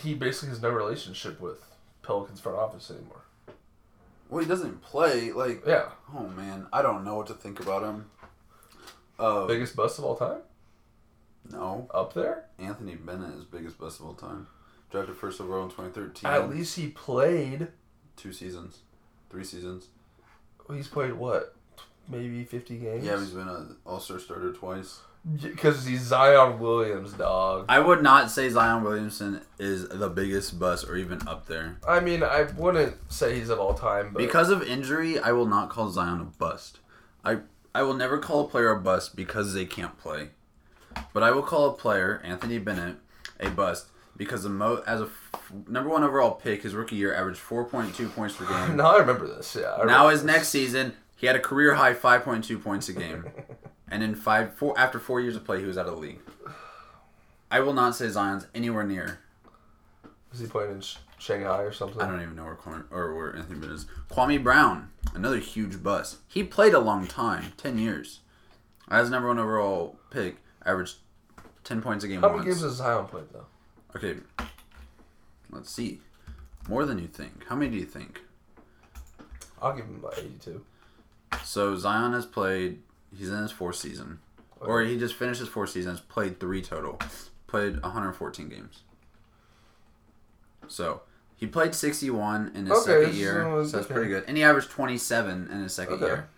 he basically has no relationship with Pelicans front office anymore. Well, he doesn't play. Like, Yeah, oh man, I don't know what to think about him. Uh, biggest bust of all time. no, Up there. Anthony Bennett is biggest bust of all time. Drafted first overall in 2013. At least he played. two seasons, three seasons. He's played what? Maybe fifty games. Yeah, he's been an All Star starter twice. Because he's Zion Williams, dog. I would not say Zion Williamson is the biggest bust or even up there. I mean, I wouldn't say he's of all time, but Because of injury, I will not call Zion a bust. I I will never call a player a bust because they can't play. But I will call a player, Anthony Bennett, a bust because the mo as a f- number one overall pick, his rookie year averaged 4.2 points per game. now I remember this. Yeah. I now his this. next season, he had a career high 5.2 points a game. and in five four after four years of play, he was out of the league. I will not say Zion's anywhere near. Is he playing in Shanghai or something? I don't even know where Kwame, or where Anthony Bennett is. Kwame Brown, another huge bust. He played a long time, ten years. As number one overall pick, averaged ten points a game How once. many games has Zion played though? okay, let's see. More than you think. How many do you think? I'll give him about eighty-two. So Zion has played. He's in his fourth season. or he just finished his four seasons, played three total, played 114 games. So he played 61 in his Okay, second year, so that's okay. pretty good. And he averaged 27 in his second Okay. year.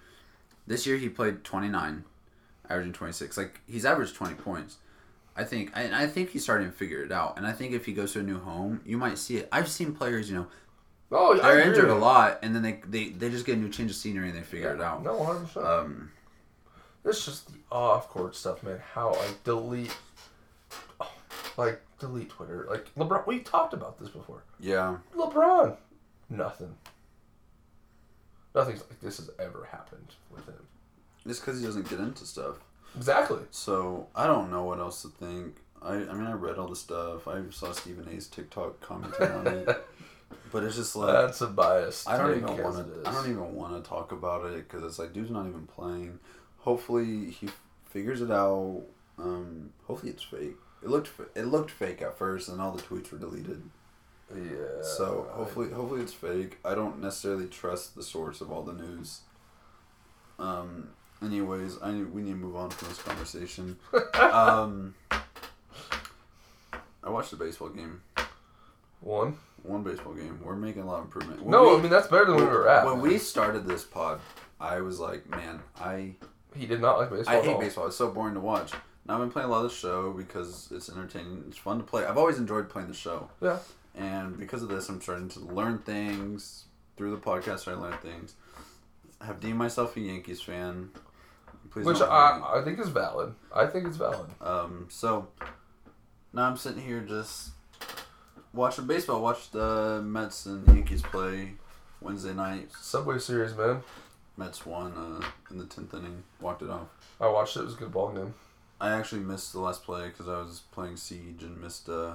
This year he played 29, averaging 26. Like he's averaged 20 points. I think, and I think he's starting to figure it out. And I think if he goes to a new home, you might see it. I've seen players, you know, Oh, they're injured a lot, and then they, they they just get a new change of scenery and they figure it out. No, 100. percent Um, It's just the off court stuff, man. How I delete, oh, like delete Twitter. Like LeBron, we talked about this before. yeah, LeBron, nothing. Nothing like this has ever happened with him. it's because he doesn't get into stuff. Exactly. So I don't know what else to think. I I mean I read all the stuff. I saw Stephen A's TikTok commenting on it, but it's just like That's a bias. I don't even want to. I don't even want to talk about it because it's like dude's not even playing. Hopefully he figures it out. Um, hopefully it's fake. It looked it looked fake at first, and all the tweets were deleted. Yeah. So I- hopefully, hopefully it's fake. I don't necessarily trust the source of all the news. Um. Anyways, I need, we need to move on from this conversation. um. I watched a baseball game. one. One baseball game. We're making a lot of improvement. When No, we- I mean that's better than we were at. when we started this pod, I was like, man, I he did not like baseball. I at hate all. baseball. It's so boring to watch. Now I've been playing a lot of the show because it's entertaining. It's fun to play. I've always enjoyed playing the show. Yeah. And because of this, I'm starting to learn things through the podcast. I learn things. I have deemed myself a Yankees fan. Please Which don't hate me. I, I think is valid. I think it's valid. Um, so now I'm sitting here just watching baseball. Watched the Mets and Yankees play Wednesday night. Subway Series, man. Mets won uh, in the tenth inning. Walked it off. I watched it. It was a good ball game. I actually missed the last play because I was playing Siege and missed. Uh,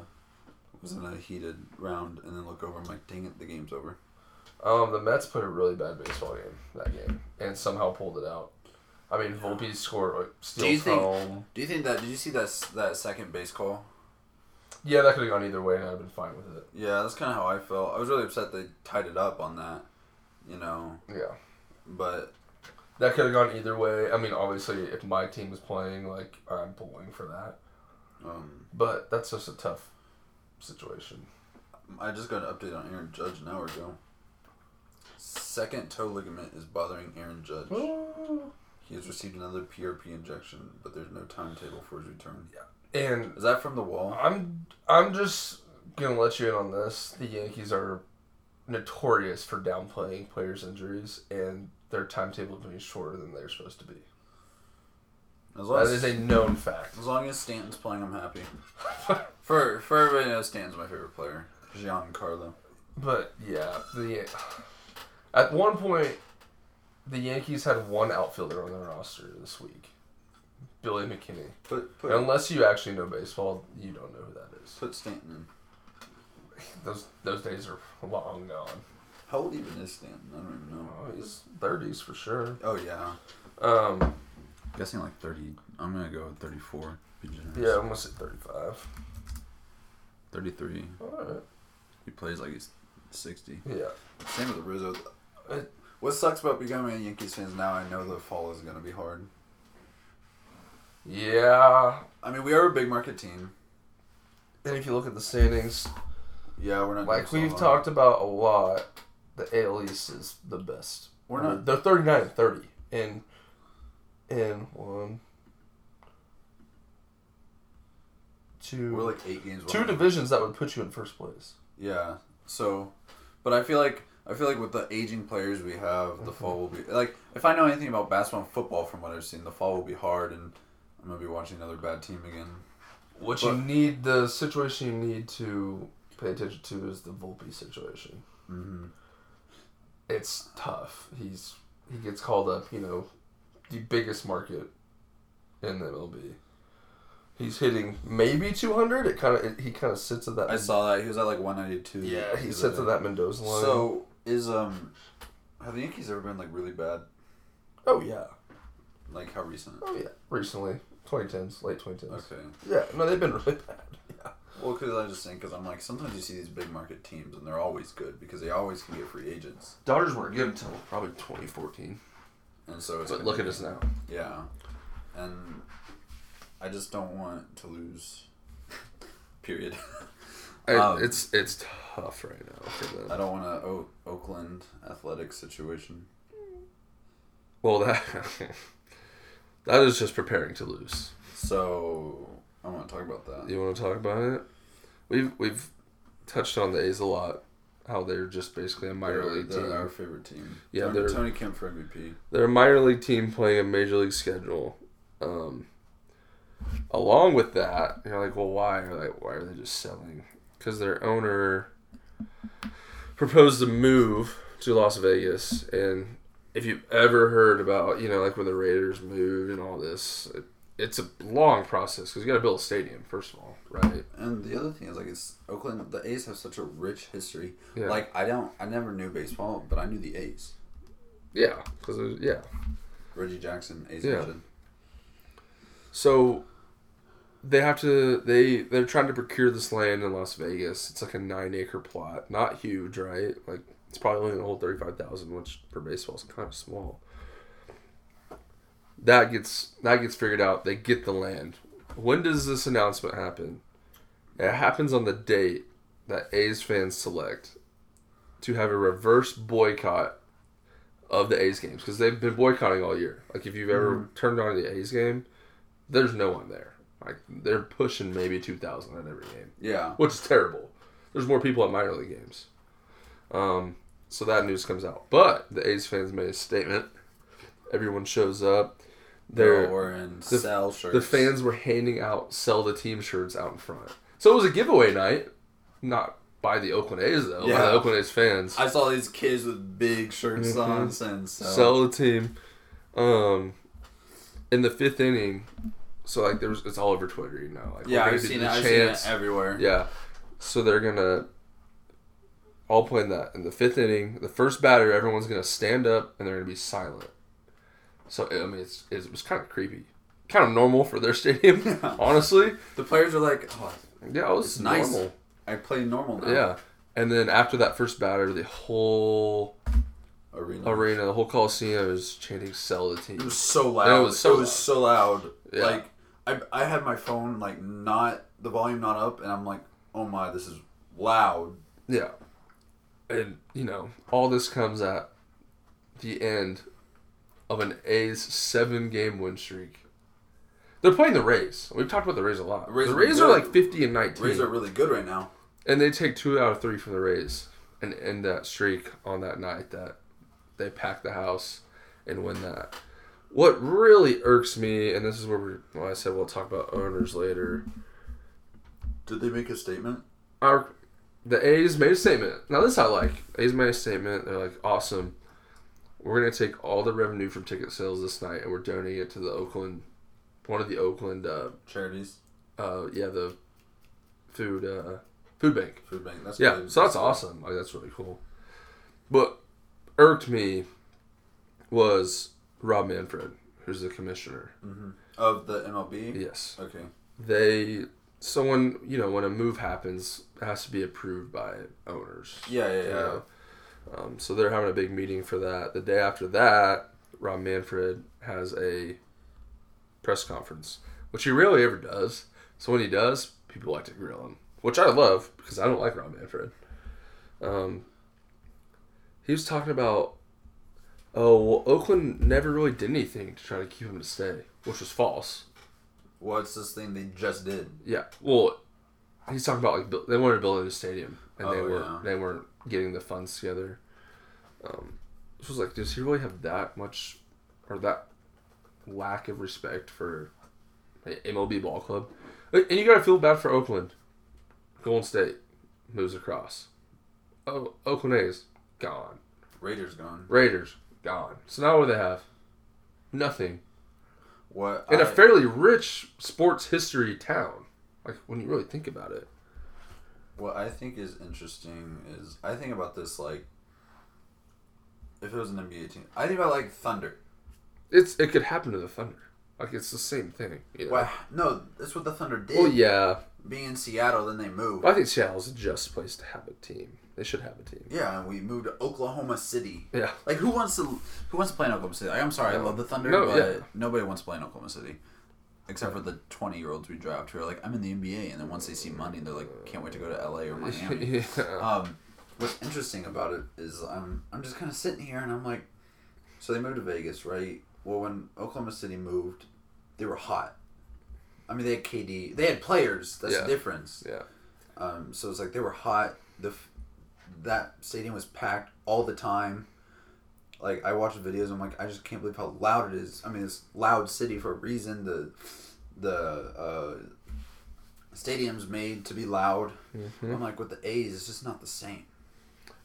was in a heated round, and then look over. I'm like, dang it, the game's over. Um, the Mets put a really bad baseball game that game, and somehow pulled it out. I mean, Volpe scored like Do you think- home. Do you think that? Did you see that that second base call? Yeah, that could have gone either way, and I'd have been fine with it. Yeah, that's kind of how I felt. I was really upset they tied it up on that. You know, Yeah, but that could have gone either way. I mean, obviously, if my team was playing, like I'm pulling for that. um, But that's just a tough situation. I just got an update on Aaron Judge an hour ago. Second toe ligament is bothering Aaron Judge. He has received another PRP injection, but there's no timetable for his return. Yeah. And Is that from the wall? I'm I'm just gonna let you in on this. The Yankees are notorious for downplaying players' injuries, and their timetable is being shorter than they're supposed to be. As long That as, is a known fact. as long as Stanton's playing, I'm happy. For for everybody knows, Stanton's my favorite player. Giancarlo. But yeah, the at one point, the Yankees had one outfielder on their roster this week, Billy McKinney. Put put, Unless you actually know baseball, you don't know who that is. put Stanton in. Those those days are long gone. How old even is Stanton? I don't even know. Oh, he's thirties for sure. Oh yeah, Um, guessing like thirty. I'm gonna go with thirty-four. Yeah, I'm gonna say thirty-five. thirty-three. All right. He plays like he's sixty. Yeah. Same with the Rizzo. What sucks about becoming a Yankees fan is now I know the fall is gonna be hard. Yeah. I mean, we are a big market team. And if you look at the standings, Yeah, we're not like we've talked about a lot, the AL East is the best. We're not. They're 39 and 30. In in one, two, We're like eight games. two divisions that would put you in first place. Yeah. So, but I feel like I feel like with the aging players we have, the fall will be like if I know anything about basketball and football from what I've seen, the fall will be hard, and I'm gonna be watching another bad team again. What But- you need, the situation you need to pay attention to is the Volpe situation. Mm-hmm. It's tough. He's he gets called up, you know, the biggest market in the MLB. He's hitting maybe 200. It kind of he kind of sits at that. I saw that he was at like 192. Yeah, he sits at that Mendoza line. So is um, have the Yankees ever been like really bad? oh yeah, Like how recent? oh yeah. Recently, 2010s, late 2010s. Okay. Yeah, no, they've been really bad. Yeah. Well, because I just think because I'm like sometimes you see these big market teams and they're always good because they always can get free agents, Dodgers weren't good until probably 2014. and so it's But look at be- us now. Yeah, and I just don't want to lose. Period. Um, it's it's tough right now for them. I don't want a o- Oakland athletic situation. Well, that that is just preparing to lose. So I want to talk about that. You want to talk about it? We've we've touched on the A's a lot. How they're just basically a minor They're, league they're team. our favorite team. Yeah, Tony, they're- Tony Kemp for MVP. They're a minor league team playing a major league schedule. Um, along with that, you're like, well, why? You're like, why are they just selling? Because their owner proposed a move to Las Vegas, and if you've ever heard about, you know, like when the Raiders moved and all this, it, it's a long process because you got to build a stadium first of all, right? And the other thing is like it's Oakland. The A's have such a rich history. Yeah. Like I don't, I never knew baseball, but I knew the A's. Yeah, because yeah, Reggie Jackson, A's Yeah. legend. So they have to they they're trying to procure this land in Las Vegas. It's like a nine acre plot, not huge, right? Like it's probably only gonna hold thirty five thousand, which for baseball is kind of small. That gets that gets figured out. They get the land. When does this announcement happen? It happens on the date that A's fans select to have a reverse boycott of the A's games because they've been boycotting all year. Like if you've ever turned on the A's game, there's no one there. Like they're pushing maybe two thousand at every game, Yeah. which is terrible. There's more people at minor league games. Um, so that news comes out, but the A's fans made a statement. Everyone shows up. They're wearing the- sell shirts. the fans were handing out sell the team shirts out in front. So it was a giveaway night, not by the Oakland A's though, by Yeah. the Oakland A's fans. I saw these kids with big shirts Mhm. on saying sell. sell the team. Um, in the fifth inning, so like there was it's all over Twitter, you know. Like yeah, I've seen it. I've seen it everywhere. Yeah, so they're gonna all play in that in the fifth inning. The first batter, everyone's gonna stand up and they're gonna be silent. So I mean, it's it was kind of creepy, kind of normal for their stadium, Yeah. honestly. The players are like, oh, Yeah, it was It's nice. normal. I play normal now. Yeah, and then after that first batter, the whole Arena. arena, the whole coliseum is chanting "Sell the team." It was so loud. Yeah, it it was was so, so so loud. Yeah. Like I, I had my phone like not the volume not up, and I'm like, oh my, this is loud. Yeah. And, you know, all this comes at the end of an A's seven game win streak. They're playing the Rays. We've talked about the Rays a lot. Rays the Rays are good. like 50 and 19. Rays are really good right now. and they take two out of three from the Rays and end that streak on that night that they pack the house and win that. What really irks me, and this is where we, well, I said we'll talk about owners later. Did they make a statement? our the A's made a statement. Now this I like. A's made a statement. They're like, awesome. We're gonna take all the revenue from ticket sales this night and we're donating it to the Oakland, one of the Oakland, uh, Charities, uh, yeah, the food, uh, food bank. food bank. That's Yeah, good. so that's awesome. Like that's really cool. What irked me was Rob Manfred, who's the commissioner. Of the MLB. Yes, Okay. they. So when you know when a move happens, it has to be approved by owners. Yeah, yeah, yeah. know? Um, so they're having a big meeting for that. The day after that, Rob Manfred has a press conference, which he rarely ever does. So when he does, people like to grill him, which I love because I don't like Rob Manfred. Um, he was talking about, oh, well, Oakland never really did anything to try to keep him to stay, which was false. What's this thing they just did? Yeah, well, he's talking about like they wanted to build a new stadium, and they Oh, were yeah. they weren't getting the funds together. Um, this was like, does he really have that much or that lack of respect for a MLB ball club? And you gotta feel bad for Oakland. Golden State moves across. Oh, Oakland A's gone. Raiders gone. Raiders gone. So now what do they have? Nothing What? in a I- fairly rich sports history town. Like when you really think about it. What I think is interesting is I think about this like if it was an NBA team. I think about like Thunder. It's it could happen to the Thunder. Like it's the same thing. You know? Well, no, that's what the Thunder did. Well, yeah. Being in Seattle, then they moved. Well, I think Seattle's a just place to have a team. They should have a team. Yeah, and we moved to Oklahoma City. Yeah. Like who wants to who wants to play in Oklahoma City? Like, I'm sorry, I love the Thunder, No, but yeah. nobody wants to play in Oklahoma City. Except for the twenty year olds we draft who are like, I'm in the NBA, and then once they see money, they're like, can't wait to go to LA or Miami. yeah. um, what's interesting about it is I'm I'm just kind of sitting here and I'm like, so they moved to Vegas, right? Well, when Oklahoma City moved, they were hot. I mean, they had KD, they had players. That's Yeah. the difference. yeah. Um, so it's like they were hot. The f- that stadium was packed all the time. Like I watch videos, I'm like, I just can't believe how loud it is. I mean, it's loud city for a reason. The the uh, stadium's made to be loud. Mhm. I'm like, with the A's, it's just not the same.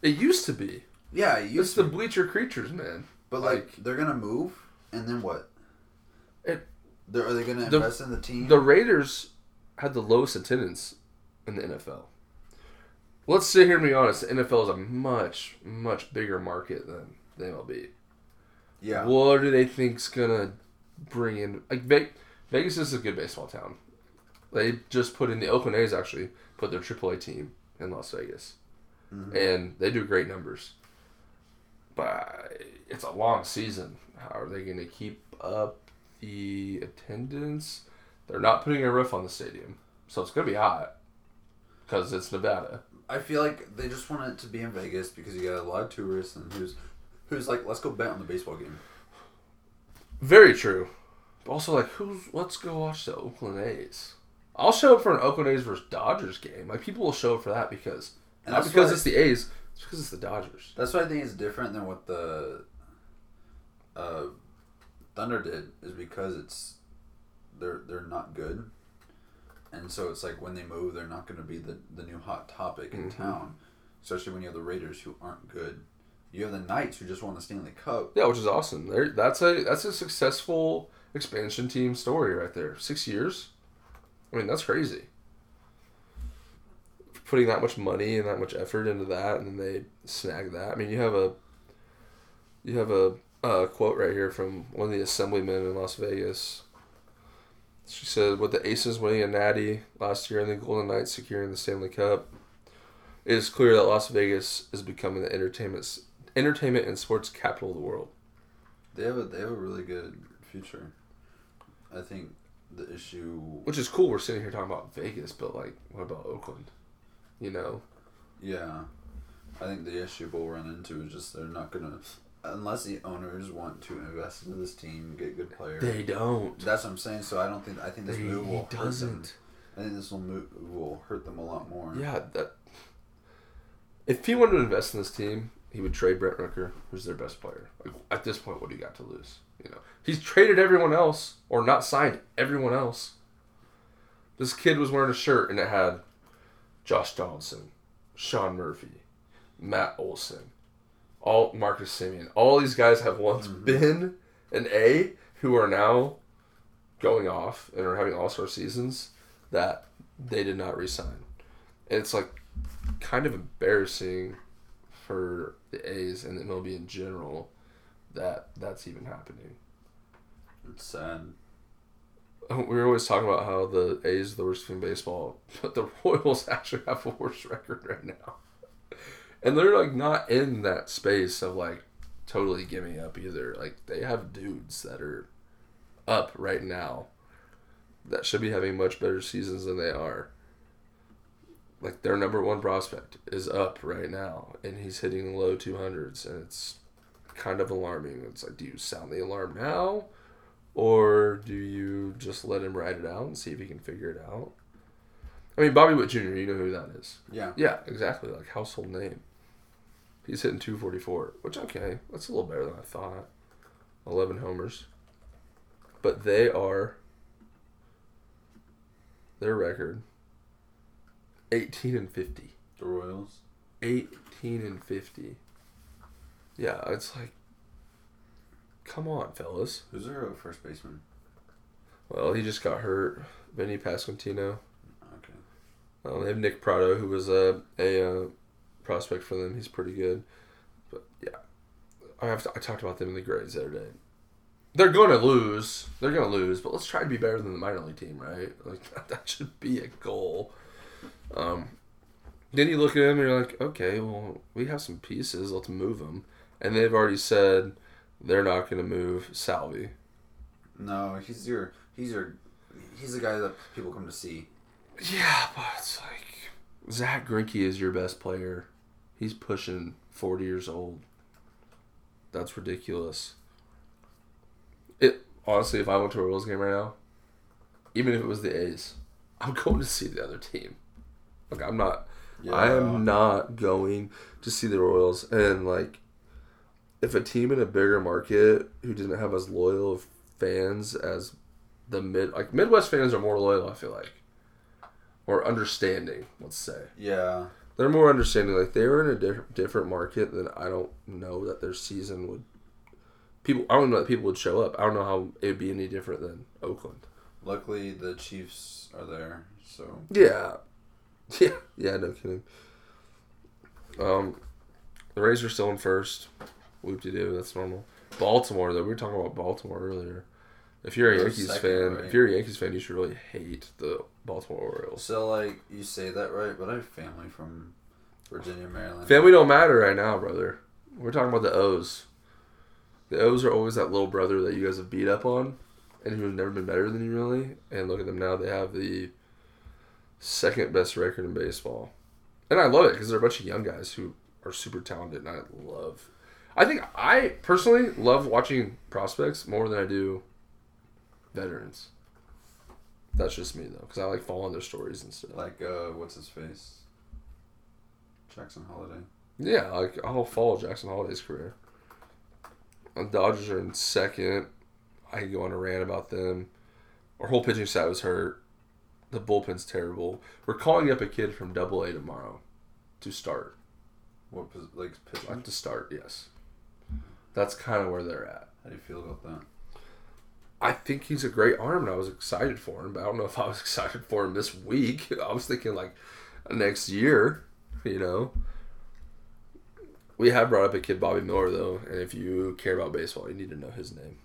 It used to be. Yeah, it It's used the to, bleacher creatures, man. but like, like- they're gonna move, and then what? It- They're, are they gonna the- invest in the team? The Raiders had the lowest attendance in the NFL. Let's sit here and be honest. The NFL is a much, much bigger market than the MLB. yeah, What do they think's gonna bring in? Like Ve- Vegas is a good baseball town. They just put in the Oakland A's actually put their AAA team in Las Vegas, Mhm. and they do great numbers. But it's a long season. How are they gonna keep up the attendance? They're not putting a roof on the stadium, so it's gonna be hot because it's Nevada. I feel like they just want it to be in Vegas because you got a lot of tourists and who's who's like, let's go bet on the baseball game. Very true. But also, like, who's let's go watch the Oakland A's. I'll show up for an Oakland A's versus Dodgers game. Like, people will show up for that because And not because it's the A's, it's because it's the Dodgers. That's why I think it's different than what the uh, Thunder did is because it's they're they're not good, and so it's like when they move, they're not going to be the the new hot topic in Mhm. town, especially when you have the Raiders who aren't good. You have the Knights who just won the Stanley Cup. Yeah, which is awesome. There, that's a that's a successful expansion team story right there. Six years. I mean, that's crazy. Putting that much money and that much effort into that, and then they snag that. I mean, you have a you have a uh, quote right here from one of the assemblymen in Las Vegas. She said, "With the Aces winning a Natty last year and the Golden Knights securing the Stanley Cup, it is clear that Las Vegas is becoming the entertainment entertainment and sports capital of the world." They have a they have a really good future. I think the issue. Which is cool. We're sitting here talking about Vegas, but like, what about Oakland? You know, Yeah, I think the issue we'll run into is just they're not gonna, unless the owners want to invest into this team, get good players. they don't. That's what I'm saying. So I don't think I think this They, move will he hurt them. doesn't. I think this will move will hurt them a lot more. Yeah, that. If he wanted to invest in this team, he would trade Brent Rooker, who's their best player. Like at this point, what do you got to lose? You know, he's traded everyone else or not signed everyone else. This kid was wearing a shirt and it had Josh Donaldson, Sean Murphy, Matt Olson, all Marcus Semien. All these guys have once Mhm. been an A who are now going off and are having all star seasons that they did not resign. And it's like kind of embarrassing for the A's and the MLB in general that that's even happening. It's sad. We were always talking about how the A's are the worst team in baseball, but the Royals actually have a worse record right now. And they're like not in that space of like totally giving up either. Like they have dudes that are up right now that should be having much better seasons than they are. Like their number one prospect is up right now and he's hitting low 200s and it's kind of alarming. It's like do you sound the alarm now or do you just let him ride it out and see if he can figure it out? I mean, Bobby Witt Jr., you know who that is. Yeah. Yeah, exactly. Like household name. He's hitting 244, which, okay, that's a little better than I thought. 11 homers. But they are, their record, 18 and 50. The Royals. 18 and 50. Yeah, it's like, come on, fellas. Who's their first baseman? Well, he just got hurt. Vinny Pasquantino. Okay. Um, they have Nick Pratto, who was a a uh, prospect for them. He's pretty good, but yeah, I have to, I talked about them in the grades the other day. They're going to lose. They're going to lose, but let's try to be better than the minor league team, right? Like that, that should be a goal. Um, then you look at them and you're like, okay, well, we have some pieces. Let's move them. And they've already said they're not going to move Salvi. No, he's your he's your he's the guy that people come to see. Yeah, but it's like Zack Greinke is your best player. He's pushing forty years old. That's ridiculous. It honestly, if I went to a Royals game right now, even if it was the A's, I'm going to see the other team. Like I'm not. I am not going to see the Royals, and like, if a team in a bigger market who didn't have as loyal of fans as the mid, like Midwest fans are more loyal. I feel like, or understanding. Let's say Yeah. they're more understanding. Like they were in a diff- different market, then I don't know that their season would. People, I don't know that people would show up. I don't know how it would be any different than Oakland. Luckily, the Chiefs are there, so Yeah, yeah, yeah. No kidding. Um, the Rays are still in first. Whoop de doo. That's normal. Baltimore though. We were talking about Baltimore earlier. If you're a They're Yankees second, fan, right? if you're a Yankees fan, you should really hate the Baltimore Orioles. so like you say that right, but I have family from Virginia, Maryland. Family don't matter right now, brother. We're talking about the O's. The O's are always that little brother that you guys have beat up on, and who's never been better than you, really. And look at them now; they have the second best record in baseball, and I love it because they're a bunch of young guys who are super talented, and I love. I think I personally love watching prospects more than I do veterans. That's just me though, because I like following their stories and stuff. like uh, what's his face? Jackson Holliday. Yeah, like I'll follow Jackson Holliday's career. The Dodgers are in second. I can go on a rant about them. Our whole pitching staff was hurt. The bullpen's terrible. We're calling up a kid from Double A tomorrow to start. What like pitching? Like to start, yes. That's kind of where they're at. How do you feel about that? I think he's a great arm, and I was excited for him. But I don't know if I was excited for him this week. I was thinking like next year, you know. We have brought up a kid, Bobby Miller, though, and if you care about baseball, you need to know his name.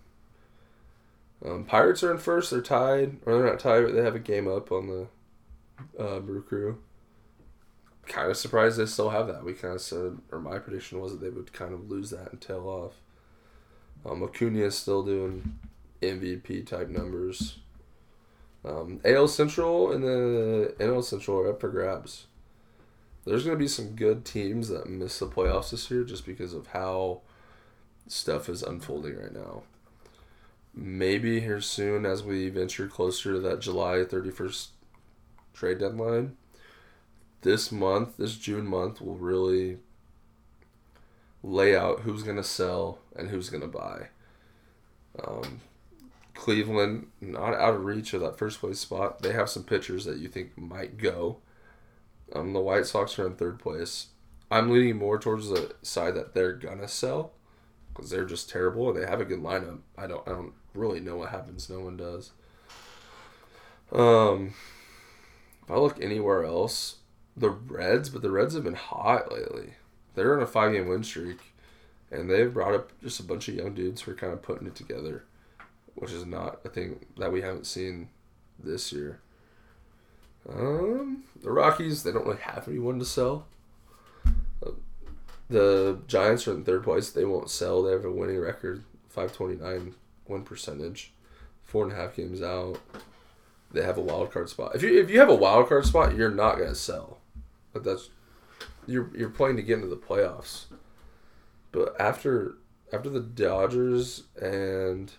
Um, Pirates are in first. They're tied, or they're not tied, but they have a game up on the uh, Brew Crew. Kind of surprised they still have that. We kind of said, or my prediction was that they would kind of lose that and tail off. Um, Acuna is still doing MVP type numbers. Um, AL Central and the NL Central are up for grabs. There's going to be some good teams that miss the playoffs this year just because of how stuff is unfolding right now. Maybe here soon, as we venture closer to that July 31st trade deadline, this month, this June month, will really lay out who's going to sell and who's going to buy. Um, Cleveland, not out of reach of that first place spot. They have some pitchers that you think might go. Um, the White Sox are in third place. I'm leaning more towards the side that they're gonna sell because they're just terrible and they have a good lineup. I don't, I don't really know what happens. No one does. Um, if I look anywhere else, the Reds, but the Reds have been hot lately. They're on a five game win streak, and they've brought up just a bunch of young dudes who are kind of putting it together, which is not a thing that we haven't seen this year. Um, the Rockies, they don't really have anyone to sell. The Giants are in third place. They won't sell. They have a winning record, 529 one percentage, four and a half games out. They have a wild card spot. If you if you have a wild card spot, you're not gonna sell. But that's you're you're playing to get into the playoffs. But after after the Dodgers and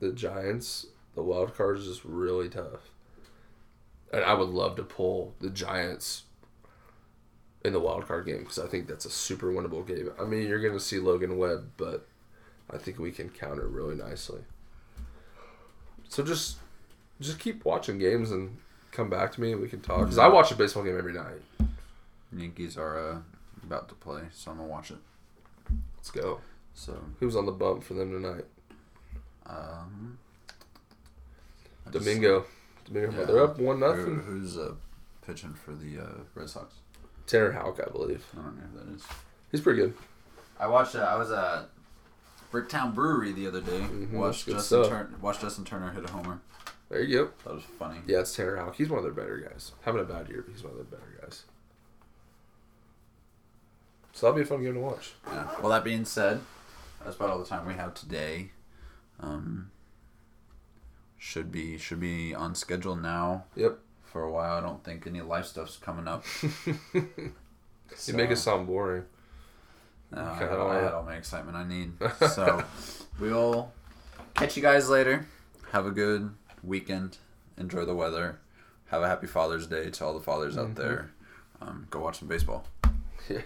the Giants, the wild card is just really tough. And I would love to pull the Giants in the wild card game because I think that's a super winnable game. I mean, you're going to see Logan Webb, but I think we can counter really nicely. So just just keep watching games and come back to me and we can talk. Because I watch a baseball game every night. Yankees are uh, about to play, so I'm gonna watch it. Let's go. So, Who's on the bump for them tonight? um, I just- Domingo. Domingo. Yeah. They're up one Who, nothing. who's uh, pitching for the uh, Red Sox? Tanner Houck, I believe. I don't know who that is. He's pretty good. I watched. Uh, I was at Bricktown Brewery the other day. Mhm, watched Justin. Turner. Watched Justin Turner hit a homer. There you go. That was funny. Yeah, it's Tanner Houck. He's one of their better guys. Having a bad year, but he's one of their better guys. So that'll be a fun game to watch. Yeah. Well, that being said, that's about all the time we have today. Um, should be should be on schedule now Yep. for a while. I don't think any life stuff's coming up. You make it sound boring. No, I, had, all I had all my excitement I need. So we'll catch you guys later. Have a good weekend. Enjoy the weather. Have a happy Father's Day to all the fathers out Mhm. there. Um, go watch some baseball. Yeah.